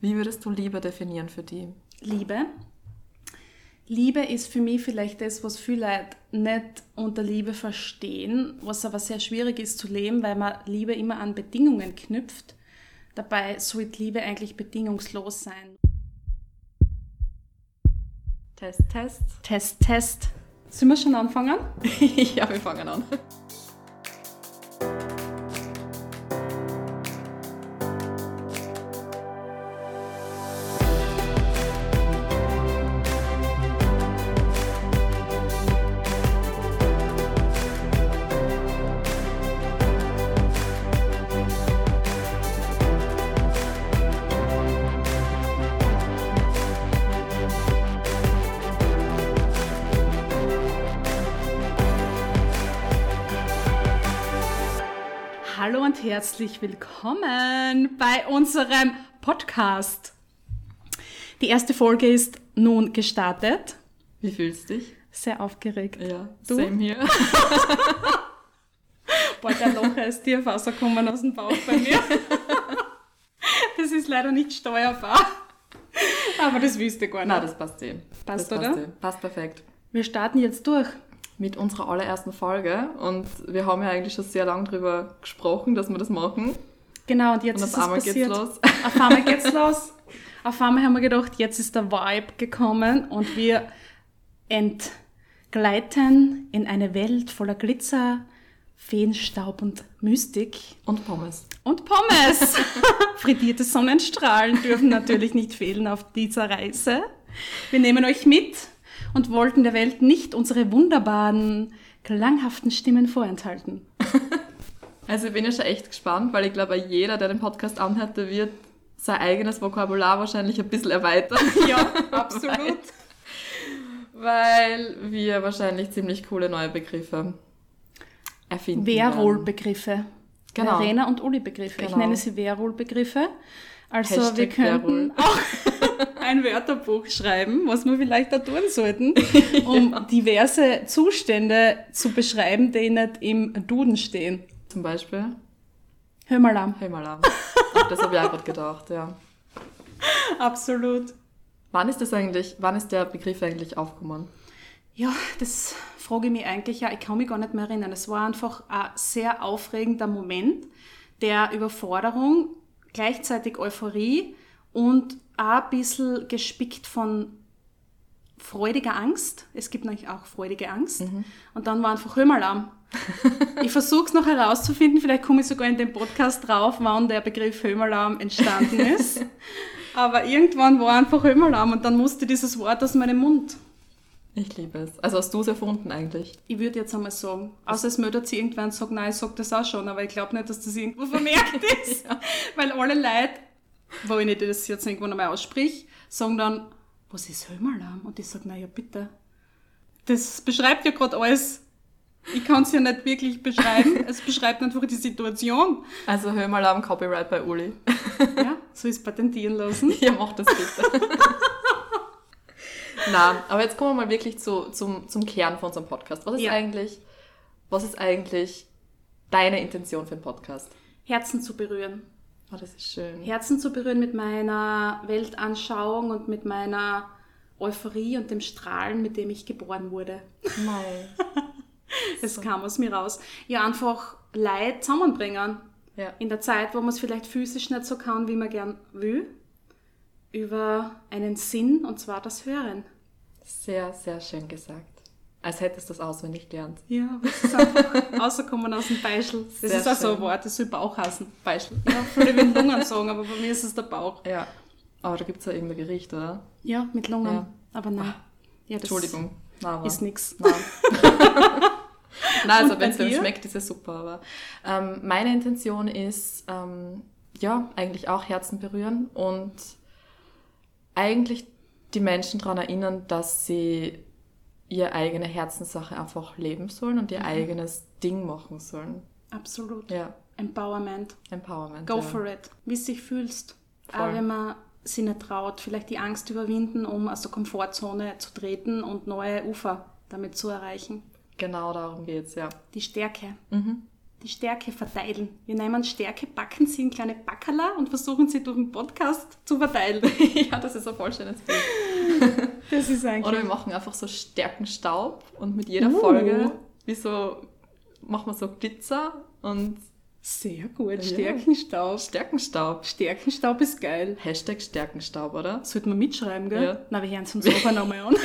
Wie würdest du Liebe definieren für die? Liebe. Liebe ist für mich vielleicht das, was viele Leute nicht unter Liebe verstehen, was aber sehr schwierig ist zu leben, weil man Liebe immer an Bedingungen knüpft. Dabei sollte Liebe eigentlich bedingungslos sein. Test, Test. Test, Test. Sollen wir schon anfangen? ja, wir fangen an. Herzlich willkommen bei unserem Podcast. Die erste Folge ist nun gestartet. Wie fühlst du dich? Sehr aufgeregt. Ja, Du? same hier. Boah, der Locher ist tief rausgekommen aus dem Bauch bei mir. Das ist leider nicht steuerbar. Aber das wisst ihr gar nicht. Na, das passt eh. Passt, das oder? Passt, eh. passt perfekt. Wir starten jetzt durch. Mit unserer allerersten Folge und wir haben ja eigentlich schon sehr lange drüber gesprochen, dass wir das machen. Genau, und jetzt Und ist auf es einmal passiert. geht's los. Auf einmal geht's los. Auf einmal haben wir gedacht, jetzt ist der Vibe gekommen und wir entgleiten in eine Welt voller Glitzer, Feenstaub und Mystik. Und Pommes. Und Pommes. Frittierte Sonnenstrahlen dürfen natürlich nicht fehlen auf dieser Reise. Wir nehmen euch mit und wollten der Welt nicht unsere wunderbaren, klanghaften Stimmen vorenthalten. Also ich bin ja schon echt gespannt, weil ich glaube, jeder, der den Podcast anhört, der wird sein eigenes Vokabular wahrscheinlich ein bisschen erweitern. Ja, absolut. Weil wir wahrscheinlich ziemlich coole neue Begriffe erfinden werden. Werol-Begriffe. Genau. Verena und Uli-Begriffe. Ich Genau. nenne sie Werol-Begriffe. Also Hashtag wir könnten auch ein Wörterbuch schreiben, was wir vielleicht da tun sollten, um diverse Zustände zu beschreiben, die nicht im Duden stehen. Zum Beispiel. Hör mal an. Hör mal an. Das habe ich auch gerade gedacht, ja. Absolut. Wann ist das eigentlich, wann ist der Begriff eigentlich aufgekommen? Ja, das frage ich mich eigentlich ja. Ich kann mich gar nicht mehr erinnern. Es war einfach ein sehr aufregender Moment der Überforderung, gleichzeitig Euphorie und ein bisschen gespickt von freudiger Angst. Es gibt nämlich auch freudige Angst. Und dann war einfach Höhmalarm. ich versuche es noch herauszufinden, vielleicht komme ich sogar in den Podcast drauf, wann der Begriff Höhmalarm entstanden ist. Aber irgendwann war einfach Höhmalarm und dann musste dieses Wort aus meinem Mund. Ich liebe es. Also hast du es erfunden eigentlich? Ich würde jetzt einmal sagen, außer es möchte sie irgendwann sagen, nein, ich sag das auch schon, aber ich glaube nicht, dass das irgendwo vermerkt ist. Weil alle Leute, wo ich nicht das jetzt irgendwann einmal aussprich, sagen dann, was ist Höhmalarm? Und ich sage, naja, bitte. Das beschreibt ja gerade alles. Ich kann es ja nicht wirklich beschreiben. Es beschreibt einfach die Situation. Also hör mal am Copyright bei Uli. Ja, so ist patentieren lassen. Ihr macht das bitte. Na, aber jetzt kommen wir mal wirklich zu, zum, zum Kern von unserem Podcast. Was ist Ja. eigentlich, was ist eigentlich deine Intention für den Podcast? Herzen zu berühren. Oh, das ist schön. Herzen zu berühren mit meiner Weltanschauung und mit meiner Euphorie und dem Strahlen, mit dem ich geboren wurde. Mei. Es kam aus mir raus. Ja, einfach Leid zusammenbringen. Ja. In der Zeit, wo man es vielleicht physisch nicht so kann, wie man gern will. Über einen Sinn, und zwar das Hören. Sehr, sehr schön gesagt. Als hättest du das auswendig gelernt. Ja, das ist einfach rausgekommen aus dem Beischel. Das Sehr ist auch so ein. Wort, das soll Bauch heißen. Beispiel. Ja, viele würden Lungen sagen, aber bei mir ist es der Bauch. Ja. Aber da gibt es ja irgendein Gericht, oder? Ja, mit Lungen. Ja. Aber nein. Ja, das Entschuldigung. Nein, ist nix. Nein. Nein, also wenn es dem schmeckt, ist es super. Aber ähm, meine Intention ist, ähm, ja, eigentlich auch Herzen berühren und eigentlich die Menschen daran erinnern, dass sie ihre eigene Herzenssache einfach leben sollen und Mhm. ihr eigenes Ding machen sollen. Absolut. Ja, Empowerment. Empowerment. Go ja. for it. Wie es sich fühlst. Voll. Auch wenn man sich nicht traut, vielleicht die Angst überwinden, um aus der Komfortzone zu treten und neue Ufer damit zu erreichen. Genau darum geht's, ja. Die Stärke. Mhm. die Stärke verteilen. Wir nehmen Stärke, backen sie in kleine Backerla und versuchen sie durch den Podcast zu verteilen. ja, das ist ein voll schönes Bild. Das ist eigentlich. Oder wir machen einfach so Stärkenstaub und mit jeder Uh. Folge wie so, machen wir so Glitzer und Sehr gut. Ja. Stärkenstaub. Stärkenstaub. Stärkenstaub ist geil. Hashtag Stärkenstaub, oder? Sollten wir mitschreiben, gell? Ja. Na, wir hören es uns auch nochmal an.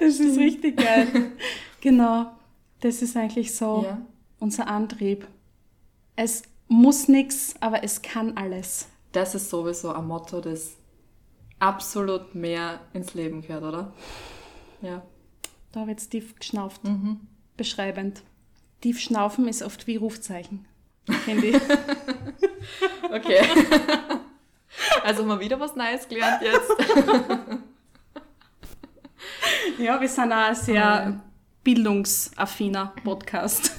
das ist richtig geil. Genau. Das ist eigentlich so Ja. unser Antrieb. Es muss nichts, aber es kann alles. Das ist sowieso ein Motto, das absolut mehr ins Leben gehört, oder? Ja. Da habe ich jetzt tief geschnauft. Mhm. Beschreibend. Tief schnaufen ist oft wie Rufzeichen. Ich. Okay. also wir wieder was Neues gelernt jetzt. ja, wir sind auch ein sehr bildungsaffiner Podcast.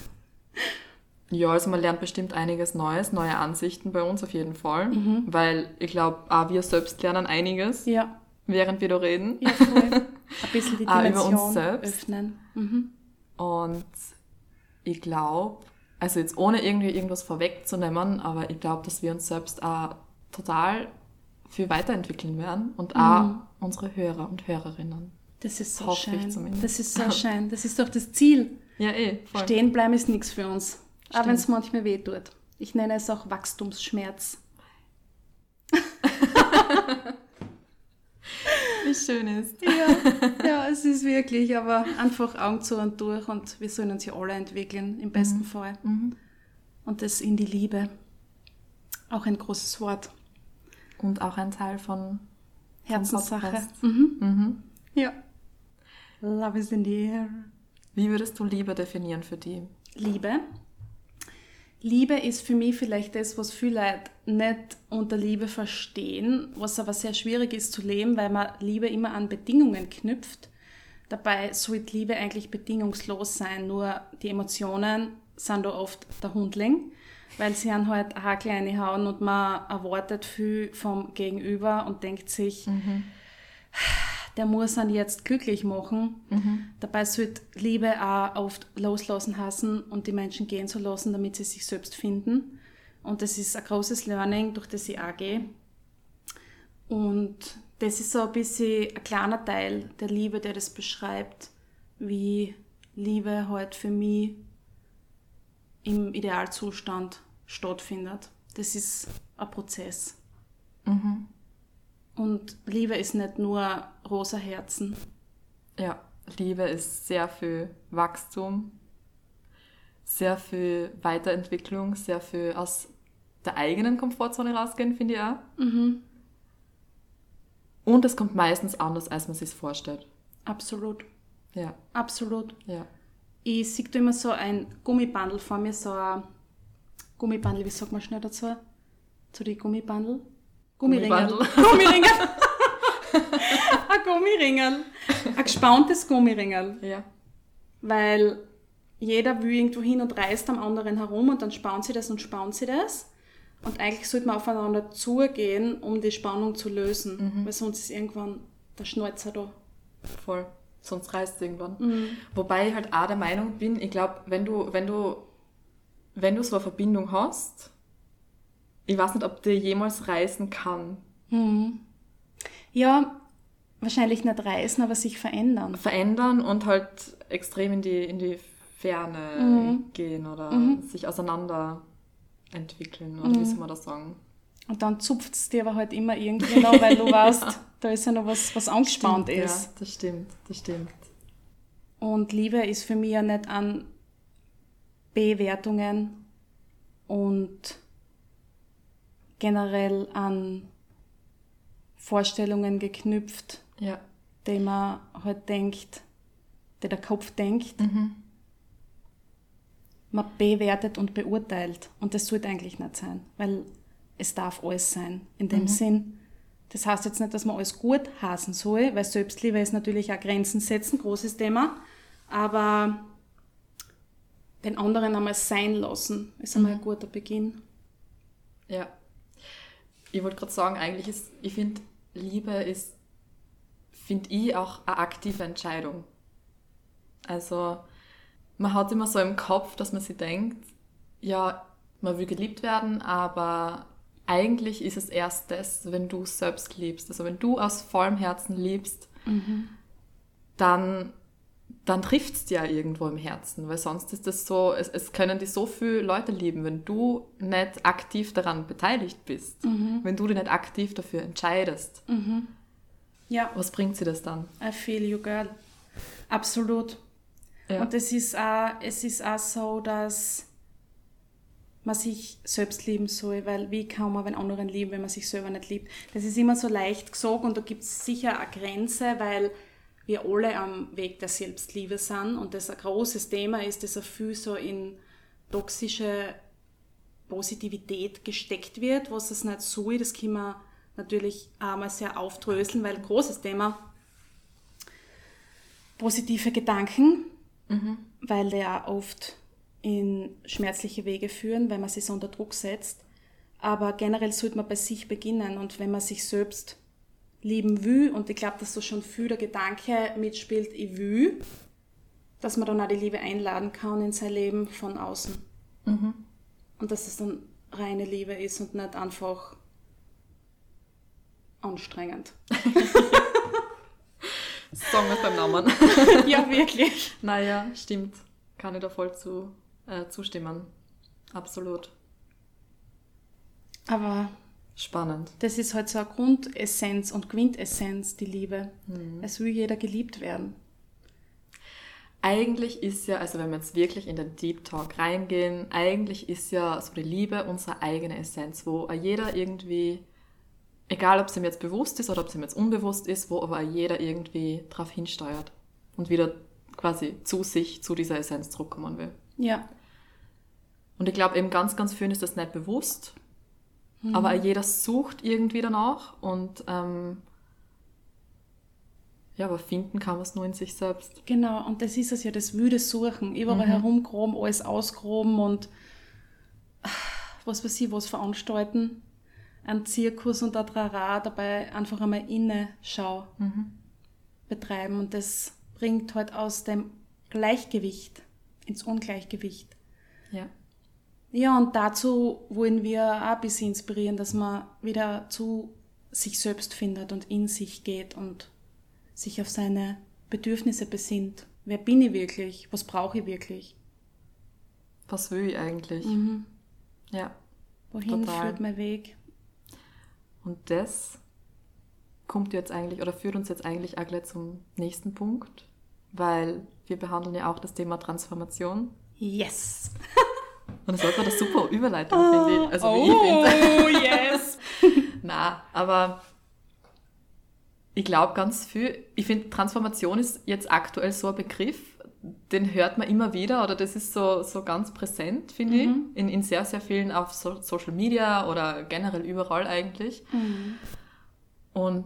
Ja, also man lernt bestimmt einiges Neues, neue Ansichten bei uns auf jeden Fall. Weil ich glaube, auch wir selbst lernen einiges, Ja, während wir da reden. ja voll. Ein bisschen die Ah, über uns Dimension selbst. öffnen. Mhm. Und ich glaube, also jetzt ohne irgendwie irgendwas vorwegzunehmen, aber ich glaube, dass wir uns selbst auch total viel weiterentwickeln werden und auch unsere Hörer und Hörerinnen. Das ist so Hoffe ich schön. zumindest. Das ist so schön. Das ist doch das Ziel. Ja, eh, voll. Stehen bleiben ist nichts für uns. Auch Stimmt. wenn es manchmal weh tut. Ich nenne es auch Wachstumsschmerz. Wie schön ist. Ja, ja, es ist wirklich, aber einfach Augen zu und durch und wir sollen uns ja alle entwickeln, im besten Fall. Und das in die Liebe. Auch ein großes Wort. Und auch ein Teil von Herzenssache. Mhm. Mhm. Ja. Love is in the air. Wie würdest du Liebe definieren für die? Liebe. Liebe ist für mich vielleicht das, was viele Leute nicht unter Liebe verstehen, was aber sehr schwierig ist zu leben, weil man Liebe immer an Bedingungen knüpft. Dabei sollte Liebe eigentlich bedingungslos sein, nur die Emotionen sind da oft der Hundling, weil sie haben halt ein Hakel reinhauen und man erwartet viel vom Gegenüber und denkt sich, der muss ihn jetzt glücklich machen. Dabei sollte Liebe auch oft loslassen hassen und die Menschen gehen zu lassen, damit sie sich selbst finden. Und das ist ein großes Learning, durch das ich auch gehe. Und das ist so ein bisschen ein kleiner Teil der Liebe, der das beschreibt, wie Liebe halt für mich im Idealzustand stattfindet. Das ist ein Prozess. Und Liebe ist nicht nur rosa Herzen. Ja, Liebe ist sehr viel Wachstum, sehr viel Weiterentwicklung, sehr viel aus der eigenen Komfortzone rausgehen, finde ich auch. Und es kommt meistens anders, als man sich vorstellt. Absolut. Ja, Absolut. ja. Ich sehe da immer so ein Gummibandel vor mir, so ein Gummibandel, wie sagt man schnell dazu? Zu die Gummibandel? Gummiringel. Gummiringel. ein Gummiringel. Ein gespauntes Gummiringel. Ja. Weil jeder will irgendwo hin und reißt am anderen herum und dann spaunt sie das und spaunt sie das. Und eigentlich sollte man aufeinander zugehen, um die Spannung zu lösen. Weil sonst ist irgendwann der Schnäuzer da. Voll. Sonst reißt irgendwann. Mhm. Wobei ich halt auch der Meinung bin, ich glaube, wenn du, wenn du, wenn du so eine Verbindung hast, ich weiß nicht, ob die jemals reißen kann. Ja, wahrscheinlich nicht reißen, aber sich verändern. Verändern und halt extrem in die, in die Ferne Mhm. gehen oder sich auseinander entwickeln, oder wie soll man das sagen? Und dann zupft es dir aber halt immer irgendwie noch, weil du weißt, da ist ja noch was, was angespannt Stimmt, ist. Ja, das stimmt, das stimmt. Und Liebe ist für mich ja nicht an Bewertungen und generell an Vorstellungen geknüpft, Ja. die man halt denkt, die der Kopf denkt. Man bewertet und beurteilt. Und das sollte eigentlich nicht sein, weil es darf alles sein. In dem Sinn, das heißt jetzt nicht, dass man alles gut hasen soll, weil Selbstliebe ist natürlich auch Grenzen setzen, großes Thema. Aber den anderen einmal sein lassen, ist einmal ein guter Beginn. Ja. Ich wollte gerade sagen, eigentlich ist, ich finde, Liebe ist, finde ich, auch eine aktive Entscheidung. Also, man hat immer so im Kopf, dass man sich denkt, ja, man will geliebt werden, aber eigentlich ist es erst das, wenn du selbst liebst. Also wenn du aus vollem Herzen liebst, mhm. dann, dann trifft es dir irgendwo im Herzen, weil sonst ist es so, es, es können dich so viele Leute lieben, wenn du nicht aktiv daran beteiligt bist, mhm. wenn du dich nicht aktiv dafür entscheidest. Mhm. Ja. Was bringt sie das dann? I feel you, girl. Absolut. Ja. Und es ist, auch, es ist auch so, dass man sich selbst lieben soll, weil wie kann man den anderen lieben, wenn man sich selber nicht liebt? Das ist immer so leicht gesagt und da gibt es sicher eine Grenze, weil wir alle am Weg der Selbstliebe sind und das ein großes Thema ist, das auch viel so in toxische Positivität gesteckt wird, was es nicht so ist, das können wir natürlich einmal sehr aufdröseln, weil ein großes Thema positive Gedanken, mhm. weil der oft in schmerzliche Wege führen, wenn man sich so unter Druck setzt. Aber generell sollte man bei sich beginnen und wenn man sich selbst lieben will, und ich glaube, dass so schon viel der Gedanke mitspielt, ich will, dass man dann auch die Liebe einladen kann in sein Leben von außen. Mhm. Und dass es dann reine Liebe ist und nicht einfach anstrengend. Song ist beim Namen. ja, wirklich. Naja, stimmt. Kann ich da voll zu äh, zustimmen. Absolut. Aber spannend. Das ist halt so eine Grundessenz und Quintessenz, die Liebe. Mhm. Es will jeder geliebt werden. Eigentlich ist ja, also wenn wir jetzt wirklich in den Deep Talk reingehen, eigentlich ist ja so die Liebe unsere eigene Essenz, wo jeder irgendwie, egal ob es ihm jetzt bewusst ist oder ob es ihm jetzt unbewusst ist, wo aber jeder irgendwie drauf hinsteuert und wieder quasi zu sich, zu dieser Essenz zurückkommen will. Ja. Und ich glaube eben ganz, ganz vielen ist das nicht bewusst. Mhm. Aber jeder sucht irgendwie danach und ähm, ja, aber finden kann man es nur in sich selbst. Genau, und das ist es ja, das wüde Suchen. Überall mhm. herumgroben, alles ausgroben und was weiß ich, was veranstalten. Ein Zirkus und ein Trara, dabei einfach einmal inne Schau mhm. betreiben. Und das bringt halt aus dem Gleichgewicht ins Ungleichgewicht. Ja. Ja, und dazu wollen wir auch ein bisschen inspirieren, dass man wieder zu sich selbst findet und in sich geht und sich auf seine Bedürfnisse besinnt. Wer bin ich wirklich? Was brauche ich wirklich? Was will ich eigentlich? Mhm. Ja. Wohin total. führt mein Weg? Und das kommt jetzt eigentlich oder führt uns jetzt eigentlich auch gleich zum nächsten Punkt, weil wir behandeln ja auch das Thema Transformation. Yes! Und das war eine super Überleitung, oh, finde ich. Also, wie oh, ich finde. yes! Na, aber ich glaube ganz viel, ich finde, Transformation ist jetzt aktuell so ein Begriff, den hört man immer wieder oder das ist so, so ganz präsent, finde mhm. ich, in, in sehr, sehr vielen auf so Social Media oder generell überall eigentlich. Mhm. Und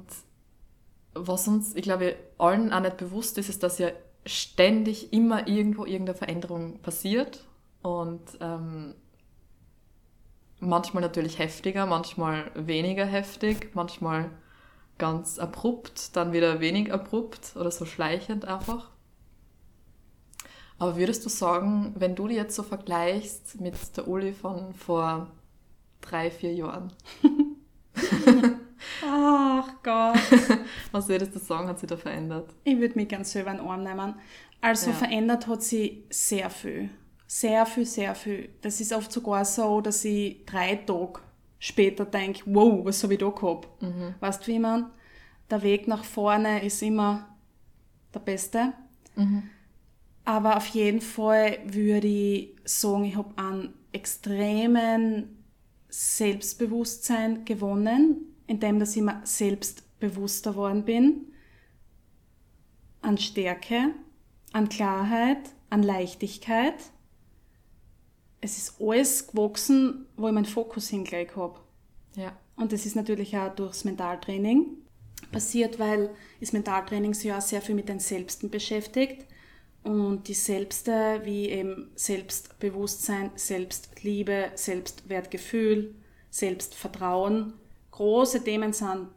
was uns, ich glaube, allen auch nicht bewusst ist, ist, dass ja ständig immer irgendwo irgendeine Veränderung passiert und ähm, manchmal natürlich heftiger, manchmal weniger heftig, manchmal ganz abrupt, dann wieder wenig abrupt oder so schleichend einfach. Aber würdest du sagen, wenn du die jetzt so vergleichst mit der Uli von vor drei, vier Jahren? Ach Gott. Was würdest du sagen, hat sich da verändert? Ich würde mich ganz selber in den Arm nehmen. Also ja. verändert hat sie sehr viel. Sehr viel, sehr viel. Das ist oft sogar so, dass ich drei Tage später denke, wow, was habe ich da gehabt? Mhm. Weißt du, wie man? Der Weg nach vorne ist immer der beste. Mhm. Aber auf jeden Fall würde ich sagen, ich habe einen extremen Selbstbewusstsein gewonnen, indem dass ich mir selbstbewusster worden bin, an Stärke, an Klarheit, an Leichtigkeit es ist alles gewachsen, wo ich meinen Fokus hingelegt habe. Ja. Und das ist natürlich auch durchs Mentaltraining passiert, weil das Mentaltraining sich ja auch sehr viel mit den Selbsten beschäftigt. Und die Selbste, wie eben Selbstbewusstsein, Selbstliebe, Selbstwertgefühl, Selbstvertrauen, große Themen sind.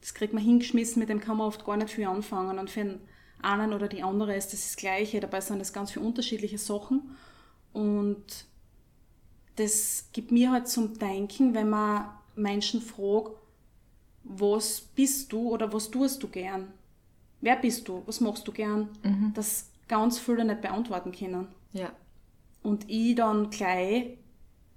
Das kriegt man hingeschmissen, mit dem kann man oft gar nicht viel anfangen. Und für einen einen oder die andere ist das, das Gleiche. Dabei sind das ganz viele unterschiedliche Sachen. Und das gibt mir halt zum Denken, wenn man Menschen fragt, was bist du oder was tust du gern? Wer bist du? Was machst du gern? Mhm. Das ganz viele nicht beantworten können. Ja. Und ich dann gleich,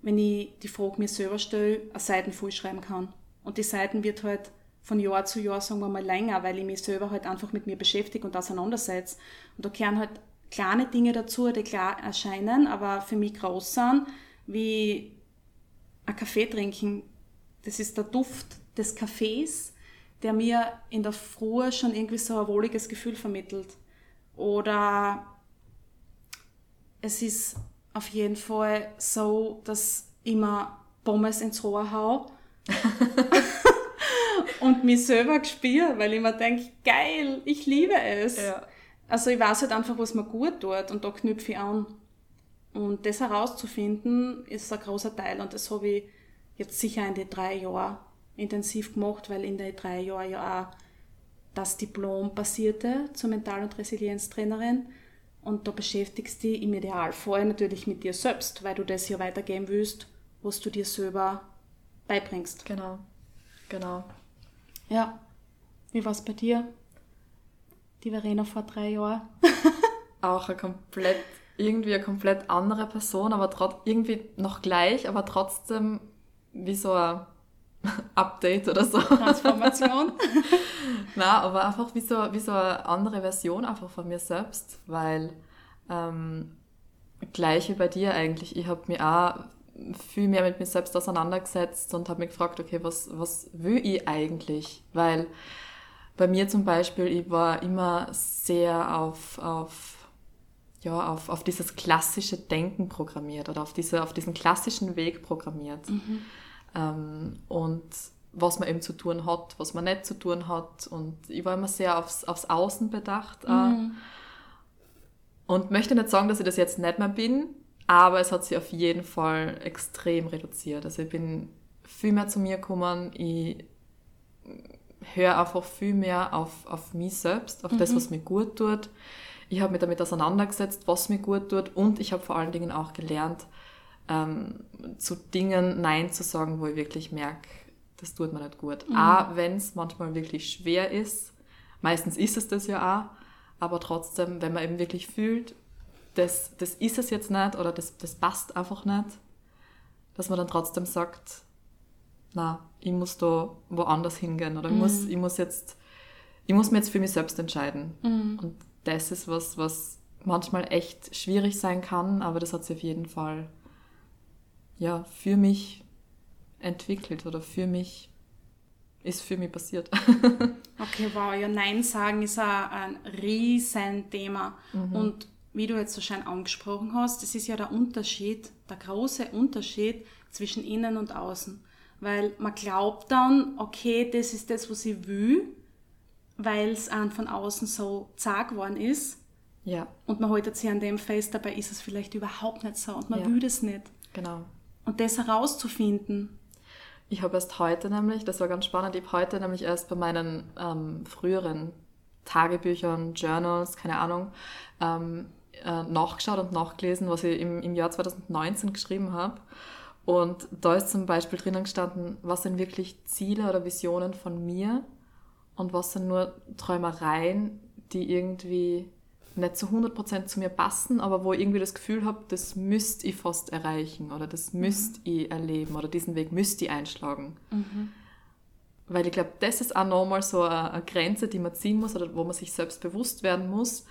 wenn ich die Frage mir selber stelle, eine Seiten vollschreiben kann. Und die Seiten wird halt von Jahr zu Jahr, sagen wir mal, länger, weil ich mich selber halt einfach mit mir beschäftige und auseinandersetze. Und da gehören halt kleine Dinge dazu, die klar erscheinen, aber für mich groß sind, wie ein Kaffee trinken. Das ist der Duft des Kaffees, der mir in der Früh schon irgendwie so ein wohliges Gefühl vermittelt. Oder es ist auf jeden Fall so, dass ich mir Pommes ins Rohr hau und mich selber gespüre, weil ich mir denke, geil, ich liebe es. Ja. Also ich weiß halt einfach, was mir gut tut und da knüpfe ich an. Und das herauszufinden, ist ein großer Teil und das habe ich jetzt sicher in den drei Jahren intensiv gemacht, weil in den drei Jahren ja auch das Diplom passierte zur Mental- und Resilienztrainerin. Und da beschäftigst du dich im Idealfall natürlich mit dir selbst, weil du das ja weitergeben willst, was du dir selber beibringst. Genau, genau. Ja. Wie war es bei dir? Die Verena vor drei Jahren? Auch eine komplett, irgendwie eine komplett andere Person, aber trotz, irgendwie noch gleich, aber trotzdem wie so ein Update oder so. Transformation. Na, aber einfach wie so, wie so eine andere Version einfach von mir selbst, weil ähm, gleich wie bei dir eigentlich. Ich habe mich auch viel mehr mit mir selbst auseinandergesetzt und habe mich gefragt, okay, was, was will ich eigentlich? Weil bei mir zum Beispiel, ich war immer sehr auf, auf, ja, auf, auf dieses klassische Denken programmiert oder auf, diese, auf diesen klassischen Weg programmiert. Mhm. Ähm, und was man eben zu tun hat, was man nicht zu tun hat. Und ich war immer sehr aufs, aufs Außen bedacht. Äh. Mhm. Und möchte nicht sagen, dass ich das jetzt nicht mehr bin, aber es hat sich auf jeden Fall extrem reduziert. Also ich bin viel mehr zu mir gekommen. Ich höre einfach viel mehr auf, auf mich selbst, auf mhm. das, was mir gut tut. Ich habe mich damit auseinandergesetzt, was mir gut tut. Und ich habe vor allen Dingen auch gelernt, ähm, zu Dingen Nein zu sagen, wo ich wirklich merke, das tut mir nicht gut. Mhm. Auch wenn es manchmal wirklich schwer ist. Meistens ist es das ja auch. Aber trotzdem, wenn man eben wirklich fühlt, das, das ist es jetzt nicht oder das, das passt einfach nicht, dass man dann trotzdem sagt, na, ich muss da woanders hingehen oder mhm. ich, muss, ich muss jetzt, ich muss mir jetzt für mich selbst entscheiden. Mhm. Und das ist was, was manchmal echt schwierig sein kann, aber das hat sich auf jeden Fall ja, für mich entwickelt oder für mich ist für mich passiert. okay, wow, ja, Nein sagen ist auch ein Riesenthema. Mhm. Und wie du jetzt so schön angesprochen hast, das ist ja der Unterschied, der große Unterschied zwischen innen und außen. Weil man glaubt dann, okay, das ist das, was ich will, weil es einem von außen so zart geworden ist. Ja. Und man haltet sich an dem fest, dabei ist es vielleicht überhaupt nicht so und man ja. will das nicht. Genau. Und das herauszufinden. Ich habe erst heute nämlich, das war ganz spannend, ich habe heute nämlich erst bei meinen ähm, früheren Tagebüchern, Journals, keine Ahnung, ähm, äh, nachgeschaut und nachgelesen, was ich im, im Jahr 2019 geschrieben habe. Und da ist zum Beispiel drinnen gestanden, was sind wirklich Ziele oder Visionen von mir und was sind nur Träumereien, die irgendwie nicht zu 100% zu mir passen, aber wo ich irgendwie das Gefühl habe, das müsste ich fast erreichen oder das mhm. müsste ich erleben oder diesen Weg müsste ich einschlagen. Mhm. Weil ich glaube, das ist auch nochmal so eine, eine Grenze, die man ziehen muss oder wo man sich selbst bewusst werden muss.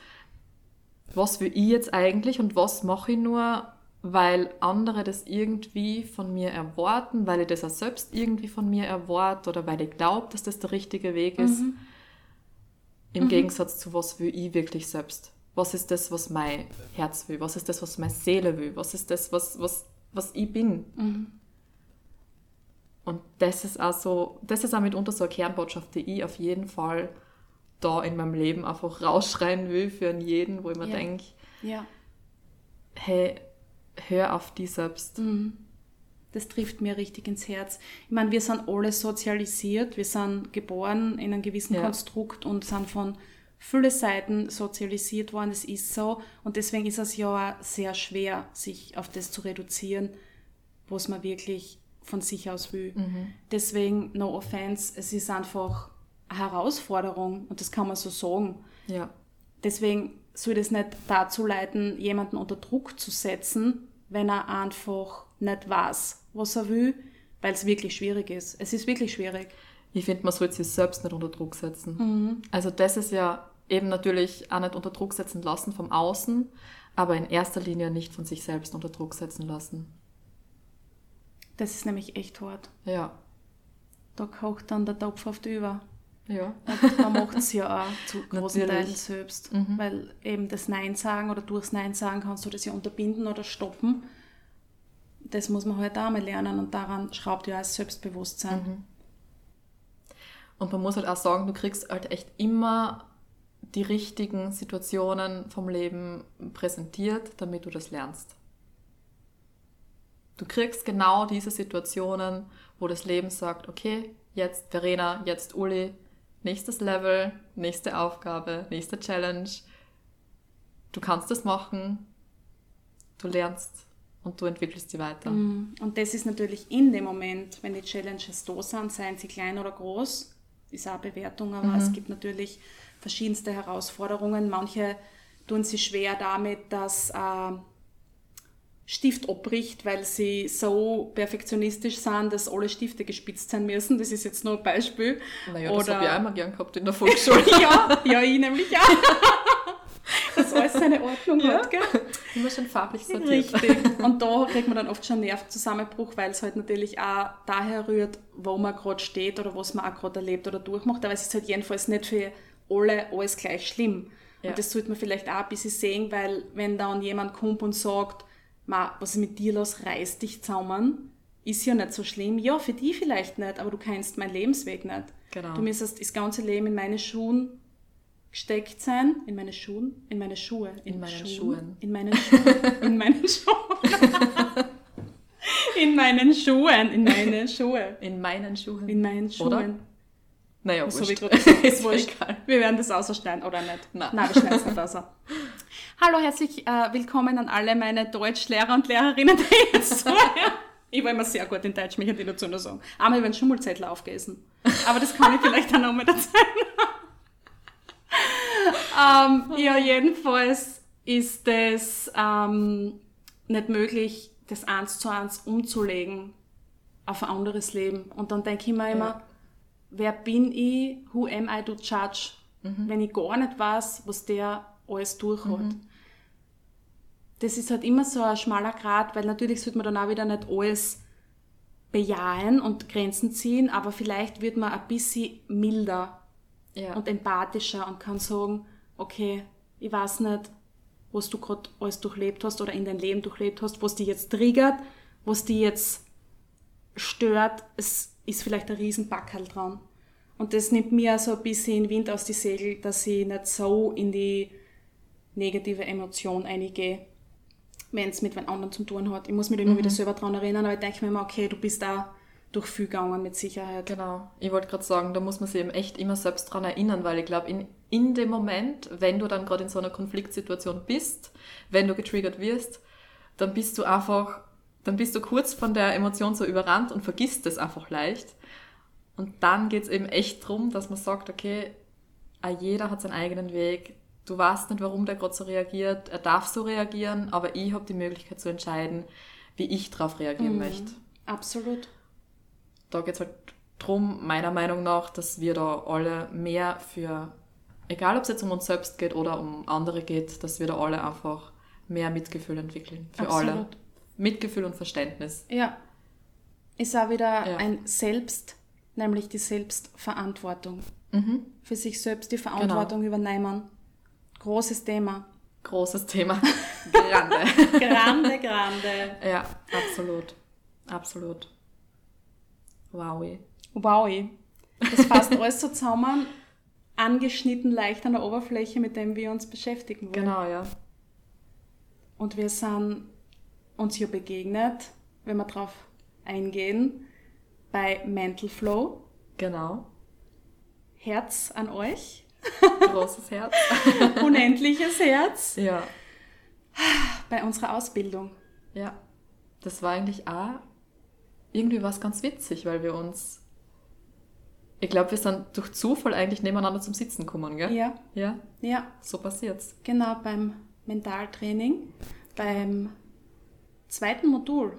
Was will ich jetzt eigentlich und was mache ich nur, weil andere das irgendwie von mir erwarten, weil ich das auch selbst irgendwie von mir erwarte oder weil ich glaube, dass das der richtige Weg ist. Mhm. Im mhm. Gegensatz zu was will ich wirklich selbst was ist das, was mein Herz will, was ist das, was meine Seele will, was ist das, was, was, was ich bin. Mhm. Und das ist auch so, das ist auch mitunter so eine Kernbotschaft, die ich auf jeden Fall da in meinem Leben einfach rausschreien will für jeden, wo ich mir ja. denke, ja. hey, hör auf die selbst. Mhm. Das trifft mir richtig ins Herz. Ich meine, wir sind alle sozialisiert, wir sind geboren in einem gewissen ja. Konstrukt und sind von viele Seiten sozialisiert worden, das ist so. Und deswegen ist es ja auch sehr schwer, sich auf das zu reduzieren, was man wirklich von sich aus will. Mhm. Deswegen, no offense, es ist einfach eine Herausforderung und das kann man so sagen. Ja. Deswegen soll das nicht dazu leiten, jemanden unter Druck zu setzen, wenn er einfach nicht weiß, was er will, weil es wirklich schwierig ist. Es ist wirklich schwierig. Ich finde, man sollte sich selbst nicht unter Druck setzen. Also das ist ja eben natürlich auch nicht unter Druck setzen lassen vom Außen, aber in erster Linie nicht von sich selbst unter Druck setzen lassen. Das ist nämlich echt hart. Ja. Da kocht dann der Topf auf die Über. Ja. Und man macht es ja auch zu großen. Teilen selbst. Mhm. Weil eben das Nein sagen oder durchs Nein sagen kannst du das ja unterbinden oder stoppen. Das muss man halt auch mal lernen und daran schraubt ja auch das Selbstbewusstsein. Mhm. Und man muss halt auch sagen, du kriegst halt echt immer die richtigen Situationen vom Leben präsentiert, damit du das lernst. Du kriegst genau diese Situationen, wo das Leben sagt, okay, jetzt Verena, jetzt Uli, nächstes Level, nächste Aufgabe, nächste Challenge. Du kannst das machen, du lernst und du entwickelst dich weiter. Mhm. Und das ist natürlich in dem Moment, wenn die Challenges da sind, seien sie klein oder groß, ist auch Bewertung, aber es gibt natürlich verschiedenste Herausforderungen. Manche tun sich schwer damit, dass äh, Stift abbricht, weil sie so perfektionistisch sind, dass alle Stifte gespitzt sein müssen. Das ist jetzt nur ein Beispiel. Naja, das Oder- habe ich auch immer gern gehabt in der Volksschule. ja, ja, ich nämlich auch. Dass alles seine Ordnung Ja. hat, gell? immer schön farblich sortiert. Richtig. Und da kriegt man dann oft schon Nervenzusammenbruch, weil es halt natürlich auch daher rührt, wo man gerade steht oder was man auch gerade erlebt oder durchmacht. Aber es ist halt jedenfalls nicht für alle alles gleich schlimm. Ja. Und das sollte man vielleicht auch ein bisschen sehen, weil wenn dann jemand kommt und sagt, Ma, was ist mit dir los, reiß dich zusammen, ist ja nicht so schlimm. Ja, für die vielleicht nicht, aber du kennst meinen Lebensweg nicht. Genau. Du müsstest das ganze Leben in meine Schuhen gesteckt sein. In meine Schuhen? In meine Schuhe. In meinen Schuhen. In meinen Schuhen. In meinen Schuhen. in meinen Schuhen. In meine Schuhe. In meinen Schuhen. In meinen Schuhen. Oder? Naja, ich wurscht. gesagt. Ist wurscht. Wir werden das ausschneiden, oder nicht? Nein. Nein, wir schneiden es nicht aus. Hallo, herzlich äh, willkommen an alle meine Deutschlehrer und Lehrerinnen, die jetzt zuhören. Ich war immer sehr gut in Deutsch, mich hat die dazu nur sagen. Einmal über einen Schummelzettel aufgegessen. Aber das kann ich vielleicht auch noch mal erzählen. ähm, ja, jedenfalls ist es ähm, nicht möglich, das eins zu eins umzulegen auf ein anderes Leben. Und dann denke ich mir immer, Ja. wer bin ich, who am I to judge, wenn ich gar nicht weiß, was der alles durch hat. Das ist halt immer so ein schmaler Grad, weil natürlich sollte man dann auch wieder nicht alles bejahen und Grenzen ziehen, aber vielleicht wird man ein bisschen milder Ja. und empathischer und kann sagen, okay, ich weiß nicht, was du gerade alles durchlebt hast oder in dein Leben durchlebt hast, was dich jetzt triggert, was dich jetzt stört, es ist vielleicht ein Riesenbackerl dran. Und das nimmt mir so ein bisschen Wind aus die Segel, dass ich nicht so in die negative Emotion eingehe, wenn es mit einem anderen zu tun hat. Ich muss mich immer wieder selber dran erinnern, aber ich denke mir immer, okay, du bist da durch viel gegangen mit Sicherheit. Genau. Ich wollte gerade sagen, da muss man sich eben echt immer selbst dran erinnern, weil ich glaube, in, in dem Moment, wenn du dann gerade in so einer Konfliktsituation bist, wenn du getriggert wirst, dann bist du einfach, dann bist du kurz von der Emotion so überrannt und vergisst es einfach leicht. Und dann geht's eben echt drum, dass man sagt, okay, ah, jeder hat seinen eigenen Weg. Du weißt nicht, warum der gerade so reagiert. Er darf so reagieren, aber ich habe die Möglichkeit zu entscheiden, wie ich darauf reagieren möchte Absolut. da geht es halt drum, meiner Meinung nach, dass wir da alle mehr für, egal ob es jetzt um uns selbst geht oder um andere geht, dass wir da alle einfach mehr Mitgefühl entwickeln. Für alle. Absolut. Mitgefühl und Verständnis. Ja. Ist auch wieder Ja. ein Selbst, nämlich die Selbstverantwortung. Für sich selbst die Verantwortung Genau. übernehmen. Großes Thema. Großes Thema. Grande. Grande, grande. ja, absolut. Absolut. Wowi. Wow. Das passt alles so zusammen, angeschnitten leicht an der Oberfläche, mit dem wir uns beschäftigen wollen. Genau, ja. Und wir sind uns hier begegnet, wenn wir drauf eingehen, bei Mental Flow. Genau. Herz an euch. Großes Herz. Unendliches Herz. Ja. Bei unserer Ausbildung. Ja. Das war eigentlich auch irgendwie was ganz witzig, weil wir uns. Ich glaube, wir sind durch Zufall eigentlich nebeneinander zum Sitzen gekommen, gell? Ja, Ja, ja, so passiert's. genau, beim Mentaltraining, beim zweiten Modul,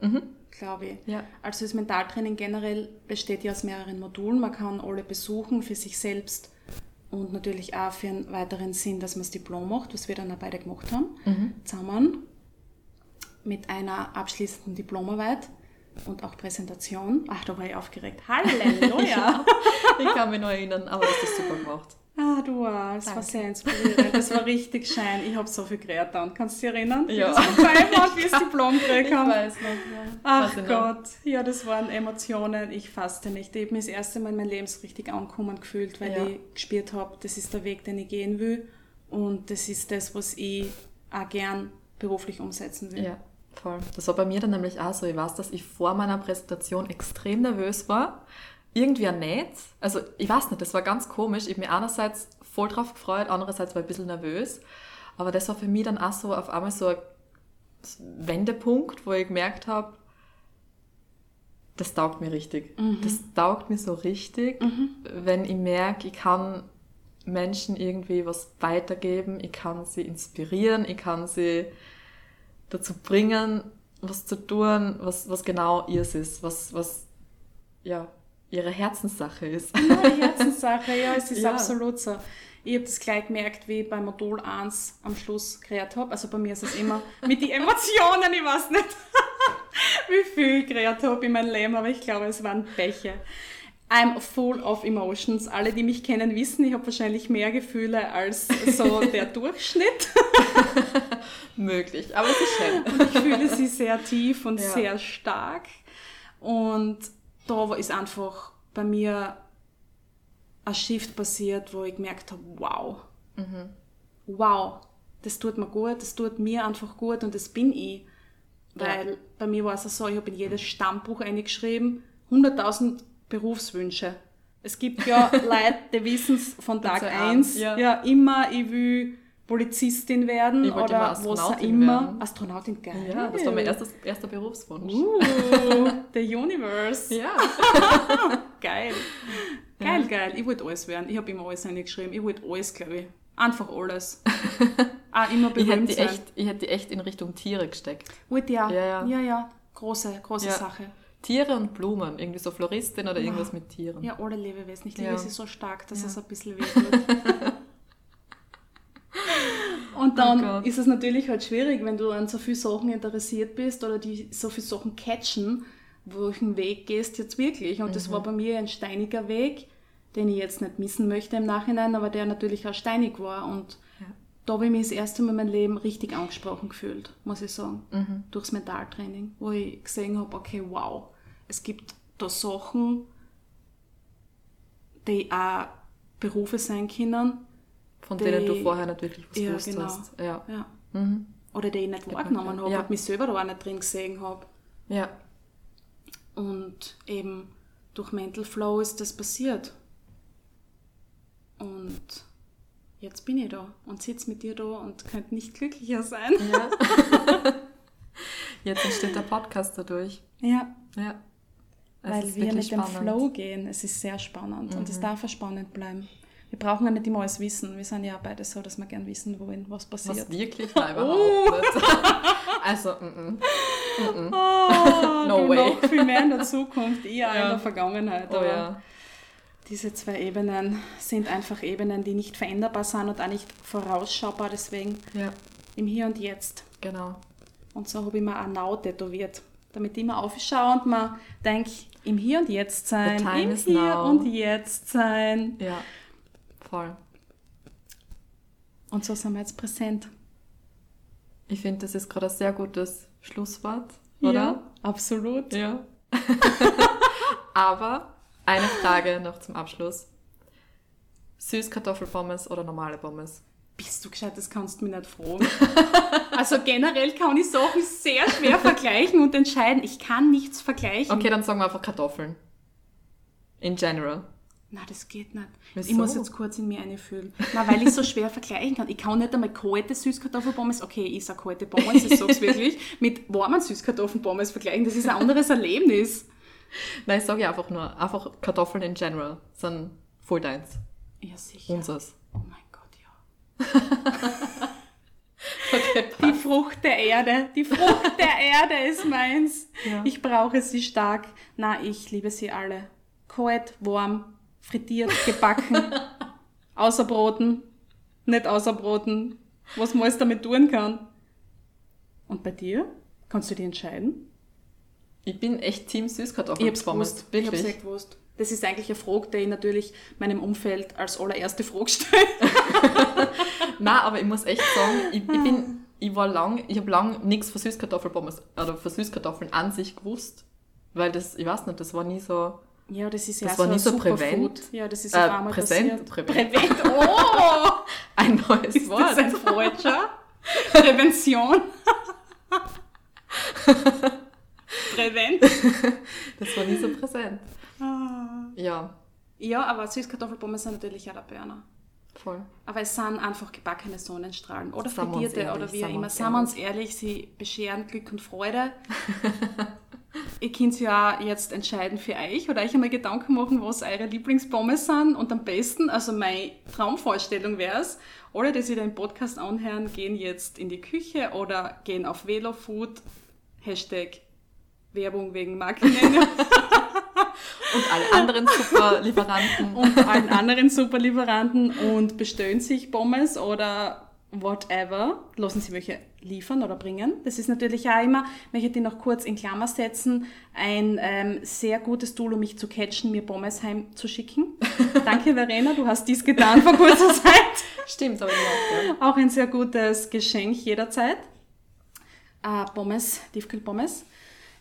Mhm. glaube ich. Ja. Also das Mentaltraining generell besteht ja aus mehreren Modulen. Man kann alle besuchen für sich selbst und natürlich auch für einen weiteren Sinn, dass man das Diplom macht, was wir dann auch beide gemacht haben, Mhm. zusammen mit einer abschließenden Diplomarbeit und auch Präsentation. Ach, da war ich aufgeregt. Halleluja! Ich kann mich noch erinnern, aber das ist super gemacht. Ah, du auch. Es war sehr inspirierend. Das war richtig schön. Ich habe so viel geredet dann. Kannst du dich erinnern? Ja. das war, wie das Diplom gekriegt haben? noch, ja. Ach Weiß ich. Gott, ja, das waren Emotionen, ich fasste nicht. Ich habe mich das erste Mal in meinem Leben so richtig angekommen gefühlt, weil Ja. ich gespürt habe, das ist der Weg, den ich gehen will und das ist das, was ich auch gern beruflich umsetzen will. Ja, voll. Das war bei mir dann nämlich auch so. Ich weiß, dass ich vor meiner Präsentation extrem nervös war. Irgendwie auch nicht. Also, ich weiß nicht, das war ganz komisch. Ich habe mich einerseits voll drauf gefreut, andererseits war ich ein bisschen nervös. Aber das war für mich dann auch so auf einmal so ein Wendepunkt, wo ich gemerkt habe, das taugt mir richtig. Das taugt mir so richtig, wenn ich merke, ich kann Menschen irgendwie was weitergeben, ich kann sie inspirieren, ich kann sie dazu bringen, was zu tun, was, was genau ihrs ist, was, was ja, ihre Herzenssache ist. Die Herzenssache, ja, es ist Ja. absolut so. Ich habe das gleich gemerkt, wie ich bei Modul 1 am Schluss geredet habe. Also bei mir ist es immer mit den Emotionen, ich weiß nicht, wie viel ich geredet habe in meinem Leben, aber ich glaube, es waren Bäche. I'm full of emotions. Alle, die mich kennen, wissen, ich habe wahrscheinlich mehr Gefühle als so der Durchschnitt. Möglich, aber es ist schön. Ich fühle sie sehr tief und Ja. sehr stark. Und da ist einfach bei mir ein Shift passiert, wo ich gemerkt habe, wow, wow, das tut mir gut, das tut mir einfach gut und das bin ich. Weil bei mir war es so, ich habe in jedes Stammbuch eingeschrieben, 100.000 Berufswünsche. Es gibt ja Leute, die wissen es von Tag Bitte 1, an, ja. ja. immer, ich will Polizistin werden Ich oder was auch immer. werden. Astronautin, geil. Ja, das war mein erstes, erster Berufswunsch. Uh, the Universe. Ja. Geil. Geil, geil. Ich wollte alles werden. Ich habe immer alles reingeschrieben. Ich wollte alles, glaube ich. Einfach alles. Auch immer Ich hätte, berühmt die sein. echt, ich hätte die echt in Richtung Tiere gesteckt. Wollte ja. Ja, ja. Ja, ja. Große, große Ja. Sache. Tiere und Blumen, irgendwie so Floristin oder irgendwas mit Tieren. Ja, alle Lebewesen. Ich liebe Ja. sie so stark, dass Ja. es ein bisschen wehtut. Und dann Oh ist es natürlich halt schwierig, wenn du an so viele Sachen interessiert bist oder die so viele Sachen catchen, welchen Weg gehst jetzt wirklich. Und das Mhm. war bei mir ein steiniger Weg, den ich jetzt nicht missen möchte im Nachhinein, aber der natürlich auch steinig war. Und Ja. da habe ich mich das erste Mal in meinem Leben richtig angesprochen gefühlt, muss ich sagen. Mhm. Durchs Mentaltraining, wo ich gesehen habe, okay, wow, es gibt da Sachen, die auch Berufe sein können, Von Die- denen du vorher nicht wirklich was Ja, gewusst genau. hast. Ja. ja, Mhm. oder die ich nicht wahrgenommen habe Ja. und mich selber da auch nicht drin gesehen habe. Ja. Und eben durch Mental Flow ist das passiert. Und jetzt bin ich da und sitze mit dir da und könnte nicht glücklicher sein. ja. Jetzt entsteht der Podcast dadurch. Ja, Ja. Es weil wir mit dem spannend. Mhm. Flow gehen. Es ist sehr spannend und es darf auch spannend bleiben. Wir brauchen ja nicht immer alles wissen. Wir sind ja auch beide so, dass wir gern wissen wollen, was passiert. Was wirklich? Nein, überhaupt nicht. Also, mm, mm. Oh, No way. noch viel mehr in der Zukunft, eher Ja. in der Vergangenheit. oh aber ja. Diese zwei Ebenen sind einfach Ebenen, die nicht veränderbar sind und auch nicht vorausschaubar, deswegen Ja, im Hier und Jetzt. genau. Und so habe ich mir auch Now tätowiert, damit ich immer aufschaue und mir denke, im Hier und Jetzt sein, im Hier now. und Jetzt sein. Ja, voll. Und so sind wir jetzt präsent. Ich finde, das ist gerade ein sehr gutes Schlusswort, oder? Ja, absolut. Ja. Aber eine Frage noch zum Abschluss. Süßkartoffelpommes oder normale Pommes? Bist du gescheit, das kannst du mir nicht fragen. also generell kann ich Sachen sehr schwer vergleichen und entscheiden. Ich kann nichts vergleichen. Okay, dann sagen wir einfach Kartoffeln. In general. Na, das geht nicht. Wieso? Ich muss jetzt kurz in mir eine fühlen. Na, weil ich so schwer vergleichen kann. Ich kann nicht einmal kalte Süßkartoffelpommes, okay, ich sage kalte Pommes, ich sag's wirklich, mit warmen Süßkartoffelpommes vergleichen. Das ist ein anderes Erlebnis. Nein, ich sage ja einfach nur, einfach Kartoffeln in general sind voll deins. Ja, sicher. Unseres. Oh mein Gott, ja. Okay, Die Frucht der Erde, die Frucht der Erde ist meins. Ja. Ich brauche sie stark. Na, ich liebe sie alle. Kalt, warm, frittiert, gebacken, außer Broten, nicht außer Broten, was man alles damit tun kann. Und bei dir? Kannst du dich entscheiden? Ich bin echt Team Ich hab's gewusst. Ich hab's echt gewusst. Das ist eigentlich eine Frage, die ich natürlich meinem Umfeld als allererste Frage stelle. Nein, aber ich muss echt sagen, ich, ich bin, ich war lang, ich habe lang nichts von Süßkartoffelpommes oder von Süßkartoffeln an sich gewusst. Weil das, ich weiß nicht, das war nie so, Ja, das ist ja Das so war ein so präsent. Ja, das ist Äh, auf einmal präsent, passiert. prävent. Prävent. Oh! ein neues Ist Wort. das ein Freudscher? Prävention. Prävent. Das war nie so präsent. Ja, Ja, aber Süßkartoffelpommes sind natürlich auch der Burner. Voll. Aber es sind einfach gebackene Sonnenstrahlen oder frittierte ehrlich, oder wie auch immer. Sagen wir uns ehrlich, sie bescheren Glück und Freude. Ihr könnt ja jetzt entscheiden für euch oder euch einmal Gedanken machen, was eure Lieblingspommes sind und am besten, also meine Traumvorstellung wäre es, alle, die sich den Podcast anhören, gehen jetzt in die Küche oder gehen auf Velofood, Hashtag Werbung wegen Markennennung Und alle anderen Superlieferanten. und allen anderen Superlieferanten und bestellen sich Pommes oder whatever. Lassen sie welche liefern oder bringen. Das ist natürlich auch immer, möchte ich noch kurz in Klammer setzen, ein ähm, sehr gutes Tool, um mich zu catchen, mir Pommes heimzuschicken. Danke, Verena, du hast dies getan vor kurzer Zeit. Stimmt, aber ja. Auch ein sehr gutes Geschenk jederzeit. Äh, Pommes, Tiefkühlpommes.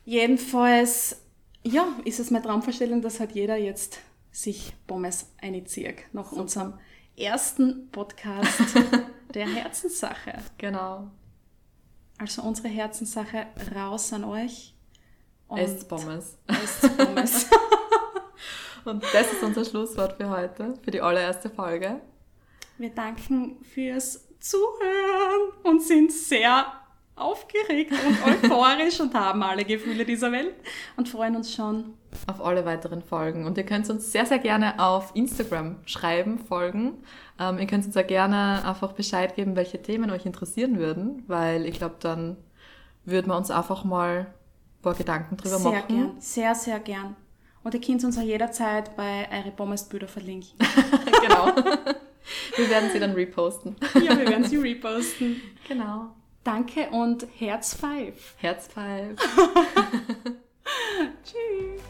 Jedenfalls, ja, ist es meine Traumvorstellung, dass halt jeder jetzt sich Pommes einzieht. Nach unserem ersten Podcast der Herzenssache. Genau. Also unsere Herzenssache raus an euch. Und Esst Pommes. esst Pommes. Und das ist unser Schlusswort für heute, für die allererste Folge. Wir danken fürs Zuhören und sind sehr aufgeregt und euphorisch und haben alle Gefühle dieser Welt und freuen uns schon. auf alle weiteren Folgen. Und ihr könnt uns sehr, sehr gerne auf Instagram schreiben, folgen. Ähm, ihr könnt uns auch gerne einfach Bescheid geben, welche Themen euch interessieren würden, weil ich glaube, dann würden wir uns einfach mal ein paar Gedanken drüber Sehr machen. gern, sehr, sehr gern. Und ihr könnt uns auch jederzeit bei eure Pommesbilder verlinken. genau. wir werden sie dann reposten. ja, wir werden sie reposten. Genau. Danke und Herz Five. Herz Five. Tschüss.